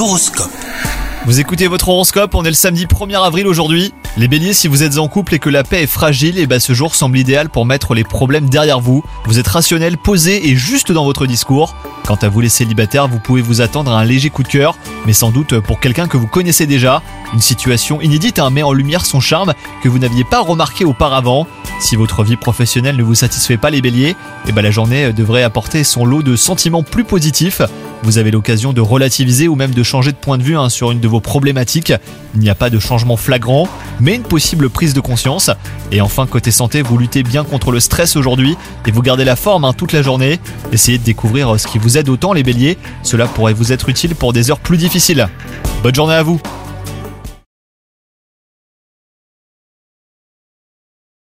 L'horoscope. Vous écoutez votre horoscope, on est le samedi 1er avril aujourd'hui. Les béliers, si vous êtes en couple et que la paix est fragile, et bah ce jour semble idéal pour mettre les problèmes derrière vous. Vous êtes rationnel, posé et juste dans votre discours. Quant à vous les célibataires, vous pouvez vous attendre à un léger coup de cœur, mais sans doute pour quelqu'un que vous connaissez déjà. Une situation inédite hein, met en lumière son charme que vous n'aviez pas remarqué auparavant. Si votre vie professionnelle ne vous satisfait pas les béliers, et bah la journée devrait apporter son lot de sentiments plus positifs. Vous avez l'occasion de relativiser ou même de changer de point de vue hein, sur une de vos problématiques. Il n'y a pas de changement flagrant, mais une possible prise de conscience. Et enfin, côté santé, vous luttez bien contre le stress aujourd'hui et vous gardez la forme hein, toute la journée. Essayez de découvrir ce qui vous aide autant les béliers. Cela pourrait vous être utile pour des heures plus difficiles. Bonne journée à vous